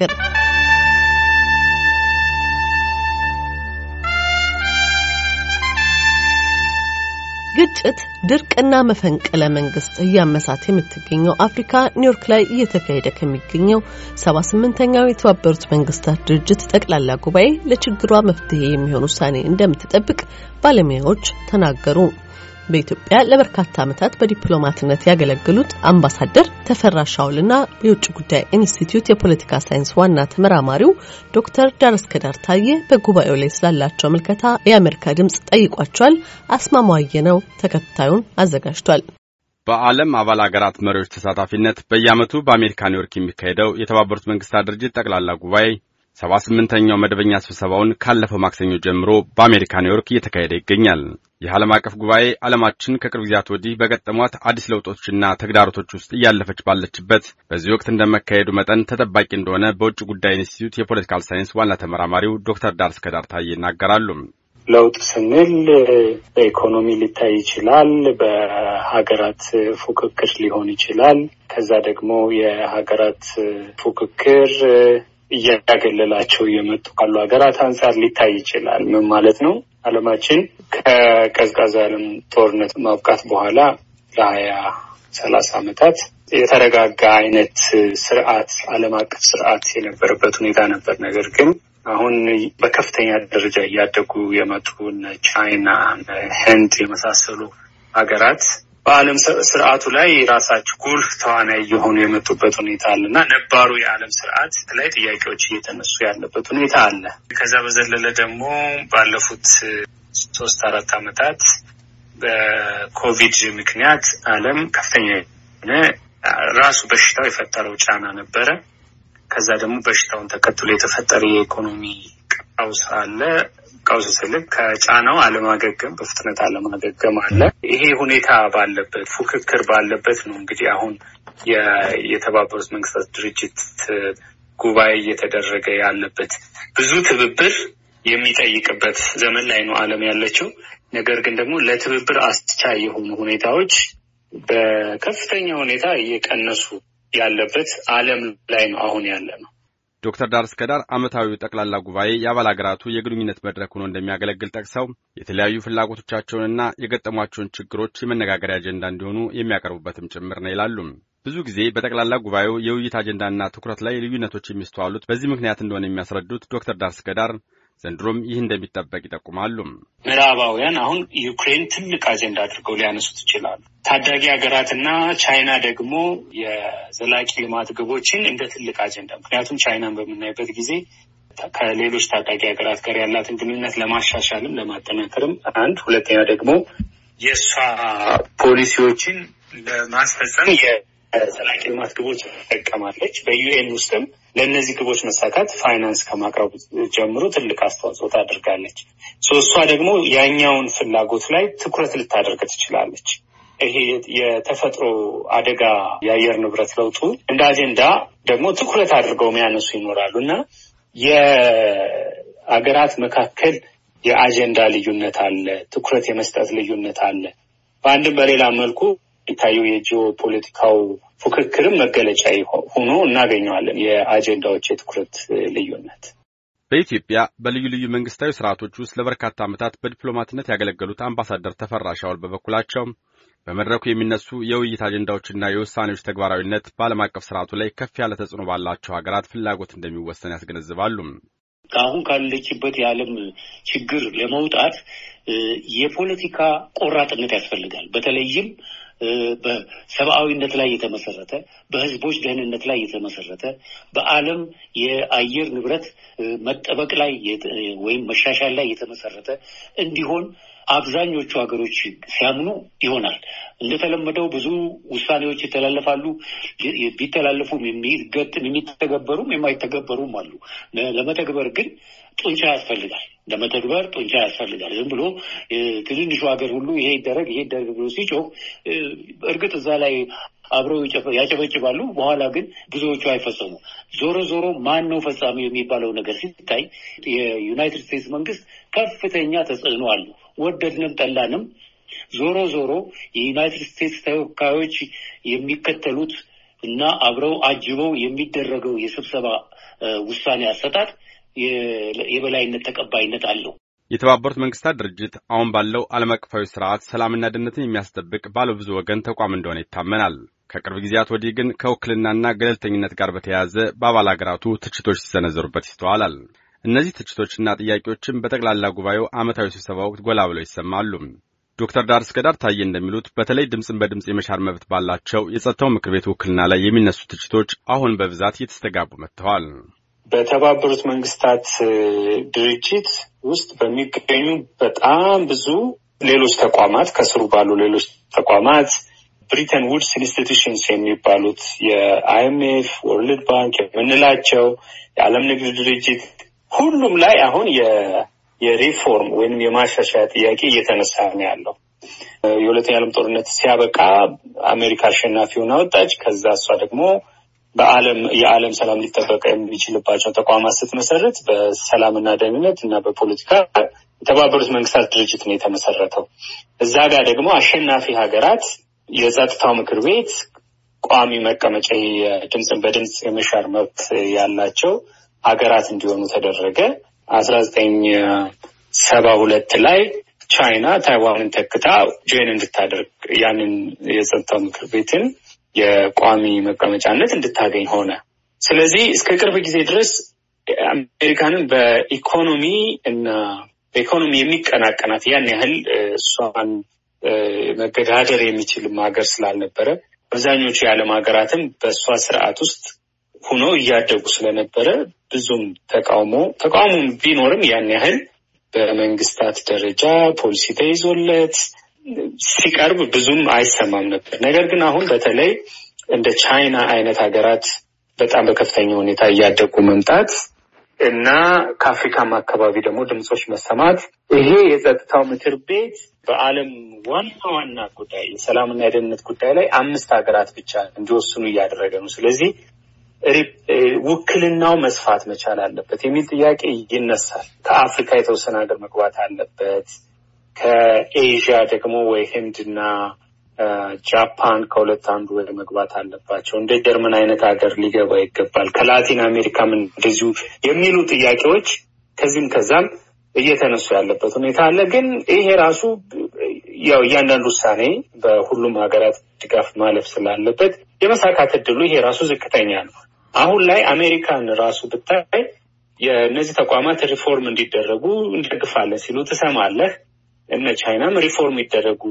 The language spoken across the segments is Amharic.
ባሻገር ግጭት፣ ድርቅና መፈንቅለ መንግስት እያመሳት የምትገኘው አፍሪካ ኒውዮርክ ላይ እየተካሄደ ከሚገኘው ሰባ ስምንተኛው የተባበሩት መንግስታት ድርጅት ጠቅላላ ጉባኤ ለችግሯ መፍትሄ የሚሆን ውሳኔ እንደምትጠብቅ ባለሙያዎች ተናገሩ። በኢትዮጵያ ለበርካታ ዓመታት በዲፕሎማትነት ያገለገሉት አምባሳደር ተፈራ ሻውልና የውጭ ጉዳይ ኢንስቲትዩት የፖለቲካ ሳይንስ ዋና ተመራማሪው ዶክተር ዳር እስከዳር ታየ በጉባኤው ላይ ስላላቸው ምልከታ የአሜሪካ ድምጽ ጠይቋቸዋል። አስማማው አየነው ተከታዩን አዘጋጅቷል። በዓለም አባል ሀገራት መሪዎች ተሳታፊነት በየዓመቱ በአሜሪካ ኒውዮርክ የሚካሄደው የተባበሩት መንግስታት ድርጅት ጠቅላላ ጉባኤ ሰባ ስምንተኛው መደበኛ ስብሰባውን ካለፈው ማክሰኞ ጀምሮ በአሜሪካ ኒውዮርክ እየተካሄደ ይገኛል። ይህ ዓለም አቀፍ ጉባኤ ዓለማችን ከቅርብ ጊዜያት ወዲህ በገጠሟት አዲስ ለውጦችና ተግዳሮቶች ውስጥ እያለፈች ባለችበት በዚህ ወቅት እንደመካሄዱ መጠን ተጠባቂ እንደሆነ በውጭ ጉዳይ ኢንስቲትዩት የ political science ዋና ተመራማሪው ዶክተር ዳር እስከ ዳር ታዬ ይናገራሉ። ለውጥ ስንል በኢኮኖሚ ሊታይ ይችላል። በሀገራት ፉክክር ሊሆን ይችላል። ከዛ ደግሞ የሀገራት ፉክክር እያገለላቸው እየመጡ ካሉ ሀገራት አንጻር ሊታይ ይችላል። ምን ማለት ነው? ዓለማችን ከቀዝቃዛ ዓለም ጦርነት ማብቃት በኋላ ለሀያ ሰላሳ ዓመታት የተረጋጋ አይነት ስርዓት ዓለም አቀፍ ስርዓት የነበረበት ሁኔታ ነበር። ነገር ግን አሁን በከፍተኛ ደረጃ እያደጉ የመጡ ቻይና፣ ህንድ የመሳሰሉ ሀገራት በዓለም ስርዓቱ ላይ ራሳቸው ጉልህ ተዋናይ እየሆኑ የመጡበት ሁኔታ አለ እና ነባሩ የዓለም ስርዓት ላይ ጥያቄዎች እየተነሱ ያለበት ሁኔታ አለ። ከዛ በዘለለ ደግሞ ባለፉት ሶስት አራት ዓመታት በኮቪድ ምክንያት ዓለም ከፍተኛ የሆነ ራሱ በሽታው የፈጠረው ጫና ነበረ። ከዛ ደግሞ በሽታውን ተከትሎ የተፈጠረ የኢኮኖሚ ቀውስ አለ። ቀውስ ስልክ ከጫናው አለማገገም በፍጥነት አለማገገም አለ። ይሄ ሁኔታ ባለበት ፉክክር ባለበት ነው እንግዲህ አሁን የተባበሩት መንግስታት ድርጅት ጉባኤ እየተደረገ ያለበት ብዙ ትብብር የሚጠይቅበት ዘመን ላይ ነው ዓለም ያለችው። ነገር ግን ደግሞ ለትብብር አስቻይ የሆኑ ሁኔታዎች በከፍተኛ ሁኔታ እየቀነሱ ያለበት ዓለም ላይ ነው አሁን ያለ ነው። ዶክተር ዳር እስከ ዳር ጠቅላላ ጉባኤ የአባል ሀገራቱ የግንኙነት መድረክ ሆኖ እንደሚያገለግል ጠቅሰው የተለያዩ ፍላጎቶቻቸውንና የገጠሟቸውን ችግሮች የመነጋገሪያ አጀንዳ እንዲሆኑ የሚያቀርቡበትም ጭምር ነው ይላሉ። ብዙ ጊዜ በጠቅላላ ጉባኤው የውይይት አጀንዳና ትኩረት ላይ ልዩነቶች የሚስተዋሉት በዚህ ምክንያት እንደሆነ የሚያስረዱት ዶክተር ዳር እስከ ዘንድሮም ይህ እንደሚጠበቅ ይጠቁማሉ። ምዕራባውያን አሁን ዩክሬን ትልቅ አጀንዳ አድርገው ሊያነሱት ይችላሉ። ታዳጊ ሀገራትና ቻይና ደግሞ የዘላቂ ልማት ግቦችን እንደ ትልቅ አጀንዳ ምክንያቱም ቻይናን በምናይበት ጊዜ ከሌሎች ታዳጊ ሀገራት ጋር ያላትን ግንኙነት ለማሻሻልም ለማጠናከርም አንድ፣ ሁለተኛ ደግሞ የእሷ ፖሊሲዎችን ለማስፈጸም የዘላቂ ልማት ግቦች ትጠቀማለች። በዩኤን ውስጥም ለእነዚህ ግቦች መሳካት ፋይናንስ ከማቅረቡ ጀምሮ ትልቅ አስተዋጽኦ ታደርጋለች። እሷ ደግሞ ያኛውን ፍላጎት ላይ ትኩረት ልታደርግ ትችላለች። ይሄ የተፈጥሮ አደጋ የአየር ንብረት ለውጡ እንደ አጀንዳ ደግሞ ትኩረት አድርገው የሚያነሱ ይኖራሉ እና የአገራት መካከል የአጀንዳ ልዩነት አለ፣ ትኩረት የመስጠት ልዩነት አለ። በአንድም በሌላ መልኩ የሚታየው የጂኦ ፖለቲካው ፉክክርም መገለጫ ሆኖ እናገኘዋለን። የአጀንዳዎች የትኩረት ልዩነት በኢትዮጵያ በልዩ ልዩ መንግስታዊ ስርዓቶች ውስጥ ለበርካታ ዓመታት በዲፕሎማትነት ያገለገሉት አምባሳደር ተፈራ ሻውል በበኩላቸው በመድረኩ የሚነሱ የውይይት አጀንዳዎችና የውሳኔዎች ተግባራዊነት በዓለም አቀፍ ስርዓቱ ላይ ከፍ ያለ ተጽዕኖ ባላቸው ሀገራት ፍላጎት እንደሚወሰን ያስገነዝባሉ። አሁን ካለችበት የዓለም ችግር ለመውጣት የፖለቲካ ቆራጥነት ያስፈልጋል። በተለይም በሰብአዊነት ላይ የተመሰረተ በህዝቦች ደህንነት ላይ የተመሰረተ በዓለም የአየር ንብረት መጠበቅ ላይ ወይም መሻሻል ላይ የተመሰረተ እንዲሆን አብዛኞቹ ሀገሮች ሲያምኑ ይሆናል። እንደተለመደው ብዙ ውሳኔዎች ይተላለፋሉ። ቢተላለፉም የሚገጥም የሚተገበሩም የማይተገበሩም አሉ። ለመተግበር ግን ጡንቻ ያስፈልጋል። ለመተግበር ጡንቻ ያስፈልጋል። ዝም ብሎ ትንንሹ ሀገር ሁሉ ይሄ ይደረግ ይሄ ይደረግ ብሎ ሲጮህ እርግጥ እዛ ላይ አብረው ያጨበጭባሉ። በኋላ ግን ብዙዎቹ አይፈጸሙ። ዞሮ ዞሮ ማን ነው ፈጻሚው የሚባለው ነገር ሲታይ የዩናይትድ ስቴትስ መንግስት ከፍተኛ ተጽዕኖ አለው። ወደድንም ጠላንም ዞሮ ዞሮ የዩናይትድ ስቴትስ ተወካዮች የሚከተሉት እና አብረው አጅበው የሚደረገው የስብሰባ ውሳኔ አሰጣጥ የበላይነት ተቀባይነት አለው። የተባበሩት መንግስታት ድርጅት አሁን ባለው ዓለም አቀፋዊ ስርዓት ሰላምና ደህንነትን የሚያስጠብቅ ባለብዙ ወገን ተቋም እንደሆነ ይታመናል። ከቅርብ ጊዜያት ወዲህ ግን ከውክልናና ገለልተኝነት ጋር በተያያዘ በአባል አገራቱ ትችቶች ሲሰነዘሩበት ይስተዋላል። እነዚህ ትችቶችና ጥያቄዎችም በጠቅላላ ጉባኤው ዓመታዊ ስብሰባ ወቅት ጎላ ብለው ይሰማሉ። ዶክተር ዳር እስከ ዳር ታዬ እንደሚሉት በተለይ ድምፅን በድምፅ የመሻር መብት ባላቸው የጸጥታው ምክር ቤት ውክልና ላይ የሚነሱ ትችቶች አሁን በብዛት እየተስተጋቡ መጥተዋል። በተባበሩት መንግስታት ድርጅት ውስጥ በሚገኙ በጣም ብዙ ሌሎች ተቋማት ከስሩ ባሉ ሌሎች ተቋማት Bretton Woods institutions የሚባሉት የ IMF፣ World Bank የምንላቸው የዓለም ንግድ ድርጅት ሁሉም ላይ አሁን የሪፎርም ወይም የማሻሻያ ጥያቄ እየተነሳ ነው ያለው። የሁለተኛ ዓለም ጦርነት ሲያበቃ አሜሪካ አሸናፊውን አወጣች። ከዛ እሷ ደግሞ በዓለም የዓለም ሰላም ሊጠበቅ የሚችልባቸው ተቋማት ስትመሰረት በሰላምና ደህንነት እና በፖለቲካ የተባበሩት መንግስታት ድርጅት ነው የተመሰረተው። እዛ ጋር ደግሞ አሸናፊ ሀገራት የጸጥታው ምክር ቤት ቋሚ መቀመጫ የድምፅን በድምፅ የመሻር መብት ያላቸው ሀገራት እንዲሆኑ ተደረገ። አስራ ዘጠኝ ሰባ ሁለት ላይ ቻይና ታይዋንን ተክታ ጆይን እንድታደርግ ያንን የጸጥታው ምክር ቤትን የቋሚ መቀመጫነት እንድታገኝ ሆነ። ስለዚህ እስከ ቅርብ ጊዜ ድረስ አሜሪካንን በኢኮኖሚ እና በኢኮኖሚ የሚቀናቀናት ያን ያህል እሷን መገዳደር የሚችልም ሀገር ስላልነበረ አብዛኞቹ የዓለም ሀገራትም በእሷ ስርዓት ውስጥ ሁኖ እያደጉ ስለነበረ ብዙም ተቃውሞ ተቃውሞም ቢኖርም ያን ያህል በመንግስታት ደረጃ ፖሊሲ ተይዞለት ሲቀርብ ብዙም አይሰማም ነበር። ነገር ግን አሁን በተለይ እንደ ቻይና አይነት ሀገራት በጣም በከፍተኛ ሁኔታ እያደጉ መምጣት እና ከአፍሪካም አካባቢ ደግሞ ድምፆች መሰማት ይሄ የጸጥታው ምክር ቤት በዓለም ዋና ዋና ጉዳይ የሰላምና የደህንነት ጉዳይ ላይ አምስት ሀገራት ብቻ እንዲወስኑ እያደረገ ነው። ስለዚህ ውክልናው መስፋት መቻል አለበት የሚል ጥያቄ ይነሳል። ከአፍሪካ የተወሰነ ሀገር መግባት አለበት። ከኤዥያ ደግሞ ወይ ህንድና ጃፓን ከሁለት አንዱ ወይ መግባት አለባቸው። እንደ ጀርመን አይነት ሀገር ሊገባ ይገባል። ከላቲን አሜሪካም እንደዚሁ የሚሉ ጥያቄዎች ከዚህም ከዛም እየተነሱ ያለበት ሁኔታ አለ። ግን ይሄ ራሱ ያው እያንዳንዱ ውሳኔ በሁሉም ሀገራት ድጋፍ ማለፍ ስላለበት የመሳካት እድሉ ይሄ ራሱ ዝቅተኛ ነው። አሁን ላይ አሜሪካን ራሱ ብታይ የእነዚህ ተቋማት ሪፎርም እንዲደረጉ እንደግፋለን ሲሉ ትሰማለህ። እነ ቻይናም ሪፎርም ይደረጉ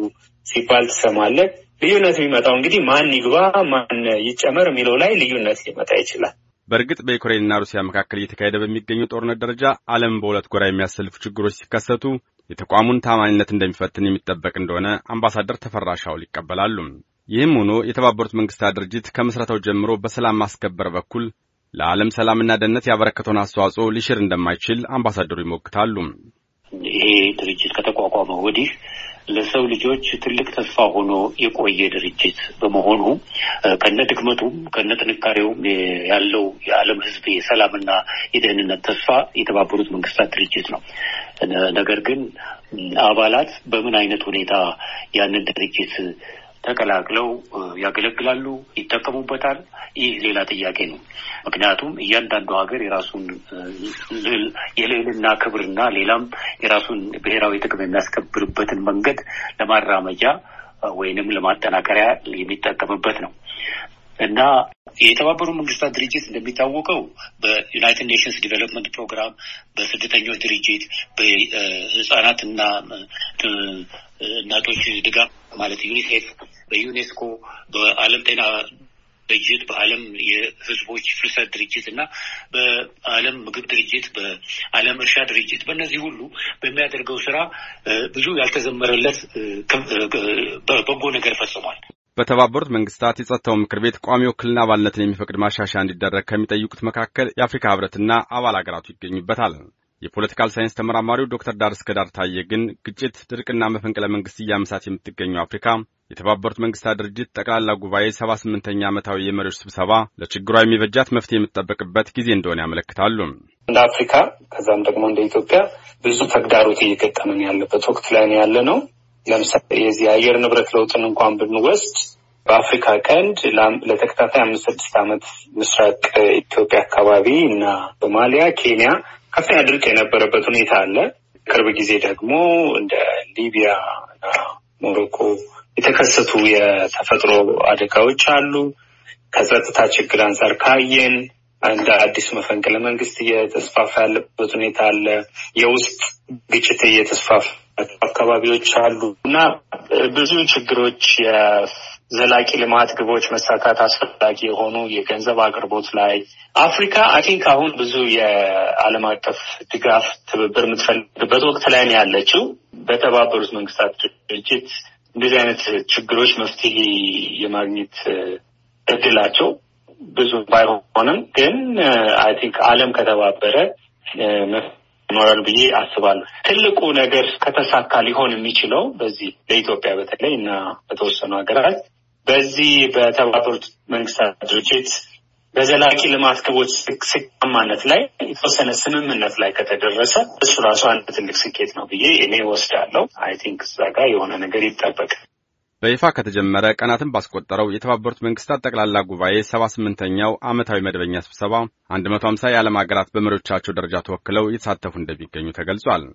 ሲባል ትሰማለህ። ልዩነት የሚመጣው እንግዲህ ማን ይግባ ማን ይጨመር የሚለው ላይ ልዩነት ሊመጣ ይችላል። በእርግጥ በዩክሬንና ሩሲያ መካከል እየተካሄደ በሚገኘው ጦርነት ደረጃ ዓለም በሁለት ጎራ የሚያሰልፉ ችግሮች ሲከሰቱ የተቋሙን ታማኝነት እንደሚፈትን የሚጠበቅ እንደሆነ አምባሳደር ተፈራ ሻውል ይቀበላሉ። ይህም ሆኖ የተባበሩት መንግስታት ድርጅት ከምስረታው ጀምሮ በሰላም ማስከበር በኩል ለዓለም ሰላምና ደህንነት ያበረከተውን አስተዋጽኦ ሊሽር እንደማይችል አምባሳደሩ ይሞግታሉ። ይሄ ድርጅት ከተቋቋመ ወዲህ ለሰው ልጆች ትልቅ ተስፋ ሆኖ የቆየ ድርጅት በመሆኑ ከነ ድክመቱም ከነ ጥንካሬውም ያለው የዓለም ሕዝብ የሰላምና የደህንነት ተስፋ የተባበሩት መንግስታት ድርጅት ነው። ነገር ግን አባላት በምን አይነት ሁኔታ ያንን ድርጅት ተቀላቅለው ያገለግላሉ፣ ይጠቀሙበታል። ይህ ሌላ ጥያቄ ነው። ምክንያቱም እያንዳንዱ ሀገር የራሱን የልዕልና ክብርና ሌላም የራሱን ብሔራዊ ጥቅም የሚያስከብርበትን መንገድ ለማራመጃ ወይንም ለማጠናከሪያ የሚጠቀምበት ነው እና የተባበሩ መንግስታት ድርጅት እንደሚታወቀው በ United Nations Development Programme፣ በስደተኞች ድርጅት፣ በህጻናትና እናቶች ድጋፍ ማለት ዩኒሴፍ፣ በዩኔስኮ፣ በዓለም ጤና ድርጅት፣ በዓለም የህዝቦች ፍልሰት ድርጅት እና በዓለም ምግብ ድርጅት፣ በዓለም እርሻ ድርጅት በእነዚህ ሁሉ በሚያደርገው ስራ ብዙ ያልተዘመረለት በጎ ነገር ፈጽሟል። በተባበሩት መንግስታት የጸጥታው ምክር ቤት ቋሚ ውክልና አባልነትን የሚፈቅድ ማሻሻያ እንዲደረግ ከሚጠይቁት መካከል የአፍሪካ ህብረትና አባል አገራቱ ይገኙበታል። የ political science ተመራማሪው ዶክተር ዳር እስከ ዳር ታየ ግን ግጭት፣ ድርቅና መፈንቅለ መንግስት እያመሳት የምትገኘው አፍሪካ የተባበሩት መንግስታት ድርጅት ጠቅላላ ጉባኤ ሰባ ስምንተኛ ዓመታዊ የመሪዎች ስብሰባ ለችግሯ የሚበጃት መፍትሄ የምትጠበቅበት ጊዜ እንደሆነ ያመለክታሉ። እንደ አፍሪካ ከዛም ደግሞ እንደ ኢትዮጵያ ብዙ ተግዳሮት እየገጠመን ያለበት ወቅት ላይ ነው ያለ ነው። ለምሳሌ የዚህ የአየር ንብረት ለውጥን እንኳን ብንወስድ በአፍሪካ ቀንድ ለተከታታይ አምስት ስድስት ዓመት ምስራቅ ኢትዮጵያ አካባቢ እና ሶማሊያ፣ ኬንያ ከፍተኛ ድርቅ የነበረበት ሁኔታ አለ። ቅርብ ጊዜ ደግሞ እንደ ሊቢያ እና ሞሮኮ የተከሰቱ የተፈጥሮ አደጋዎች አሉ። ከጸጥታ ችግር አንጻር ካየን እንደ አዲስ መፈንቅለ መንግስት እየተስፋፋ ያለበት ሁኔታ አለ። የውስጥ ግጭት እየተስፋፋ አካባቢዎች አሉ እና ብዙ ችግሮች የዘላቂ ልማት ግቦች መሳካት አስፈላጊ የሆኑ የገንዘብ አቅርቦት ላይ አፍሪካ I think አሁን ብዙ የዓለም አቀፍ ድጋፍ ትብብር የምትፈልግበት ወቅት ላይ ነው ያለችው። በተባበሩት መንግስታት ድርጅት እንደዚህ አይነት ችግሮች መፍትሄ የማግኘት እድላቸው ብዙ ባይሆንም ግን I think ዓለም ከተባበረ ይኖራል ብዬ አስባለሁ። ትልቁ ነገር ከተሳካ ሊሆን የሚችለው በዚህ ለኢትዮጵያ በተለይ እና በተወሰኑ ሀገራት በዚህ በተባበሩት መንግስታት ድርጅት በዘላቂ ልማት ግቦች ስኬታማነት ላይ የተወሰነ ስምምነት ላይ ከተደረሰ እሱ ራሱ አንድ ትልቅ ስኬት ነው ብዬ እኔ ወስዳለሁ። I think እዛ ጋር የሆነ ነገር ይጠበቃል። በይፋ ከተጀመረ ቀናትን ባስቆጠረው የተባበሩት መንግስታት ጠቅላላ ጉባኤ ሰባ ስምንተኛው ዓመታዊ መደበኛ ስብሰባ አንድ መቶ ሀምሳ የዓለም ሀገራት በመሪዎቻቸው ደረጃ ተወክለው እየተሳተፉ እንደሚገኙ ተገልጿል።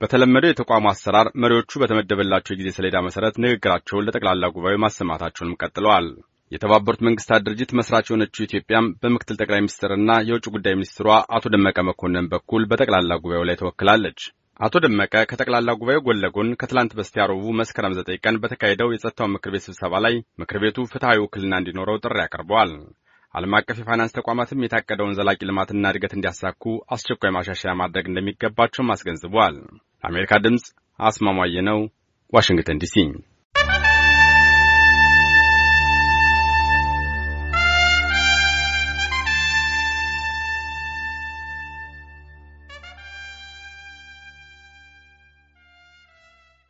በተለመደው የተቋሙ አሰራር መሪዎቹ በተመደበላቸው የጊዜ ሰሌዳ መሰረት ንግግራቸውን ለጠቅላላ ጉባኤው ማሰማታቸውንም ቀጥለዋል። የተባበሩት መንግስታት ድርጅት መስራች የሆነችው ኢትዮጵያም በምክትል ጠቅላይ ሚኒስትርና የውጭ ጉዳይ ሚኒስትሯ አቶ ደመቀ መኮንን በኩል በጠቅላላ ጉባኤው ላይ ተወክላለች። አቶ ደመቀ ከጠቅላላ ጉባኤው ጎን ለጎን ከትላንት በስቲያ ረቡዕ መስከረም ዘጠኝ ቀን በተካሄደው የጸጥታው ምክር ቤት ስብሰባ ላይ ምክር ቤቱ ፍትሐዊ ውክልና እንዲኖረው ጥሪ አቅርበዋል። ዓለም አቀፍ የፋይናንስ ተቋማትም የታቀደውን ዘላቂ ልማትና እድገት እንዲያሳኩ አስቸኳይ ማሻሻያ ማድረግ እንደሚገባቸውም አስገንዝበዋል። ለአሜሪካ ድምፅ አስማማየ ነው፣ ዋሽንግተን ዲሲ